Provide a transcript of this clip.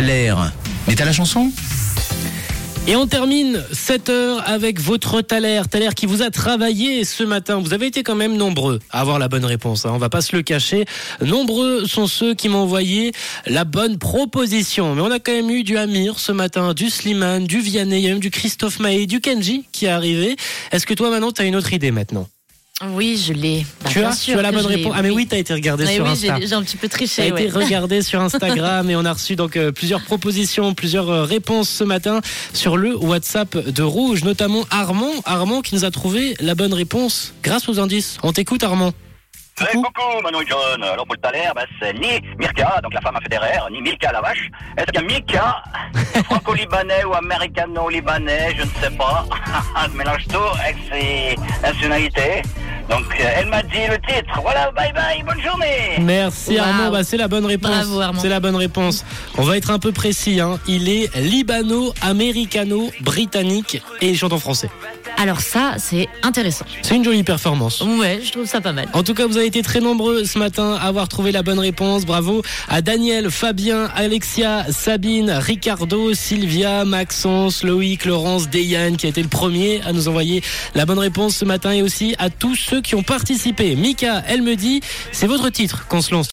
Mais t'as la chanson? Et on termine cette heure avec votre Thaler. Thaler qui vous a travaillé ce matin. Vous avez été quand même nombreux à avoir la bonne réponse. Hein. On va pas se le cacher. Nombreux sont ceux qui m'ont envoyé la bonne proposition. Mais on a quand même eu du Amir ce matin, du Slimane, du Vianney, il y a même du Christophe Maé, du Kenji qui est arrivé. Est-ce que toi maintenant tu as une autre idée maintenant? Oui, je l'ai. Bah, tu, bien as, sûr tu as la bonne réponse. Ah mais oui, tu as été regardé Ouais, sur oui, Insta. j'ai j'ai un petit peu Ça a triché. été regardé sur Instagram et on a reçu donc euh, plusieurs propositions, plusieurs euh, réponses ce matin sur le WhatsApp de Rouge, notamment Armand, Armand qui nous a trouvé la bonne réponse grâce aux indices. On t'écoute Armand. Eh, coucou Manon et John. Alors pour le Thaler, bah, c'est ni Mirka, donc la femme à Federer, ni Milka la vache. Est-ce qu'il y a Mika, franco-libanais ou américano-libanais, je ne sais pas. Je mélange tout avec ses nationalités. Donc euh, elle m'a dit le titre. Voilà, bye bye, bonne journée. Merci Wow. Armand, bah, c'est la bonne réponse. Bravo, Armand. C'est la bonne réponse. On va être un peu précis. Hein. Il est libano-américano-britannique et il chante en français. Alors ça, c'est intéressant. C'est une jolie performance. Ouais, je trouve ça pas mal. En tout cas, vous avez été très nombreux ce matin à avoir trouvé la bonne réponse. Bravo à Daniel, Fabien, Alexia, Sabine, Ricardo, Sylvia, Maxence, Loïc, Laurence, Deyane qui a été le premier à nous envoyer la bonne réponse ce matin et aussi à tous ceux qui ont participé. Mika, elle me dit, c'est votre titre qu'on se lance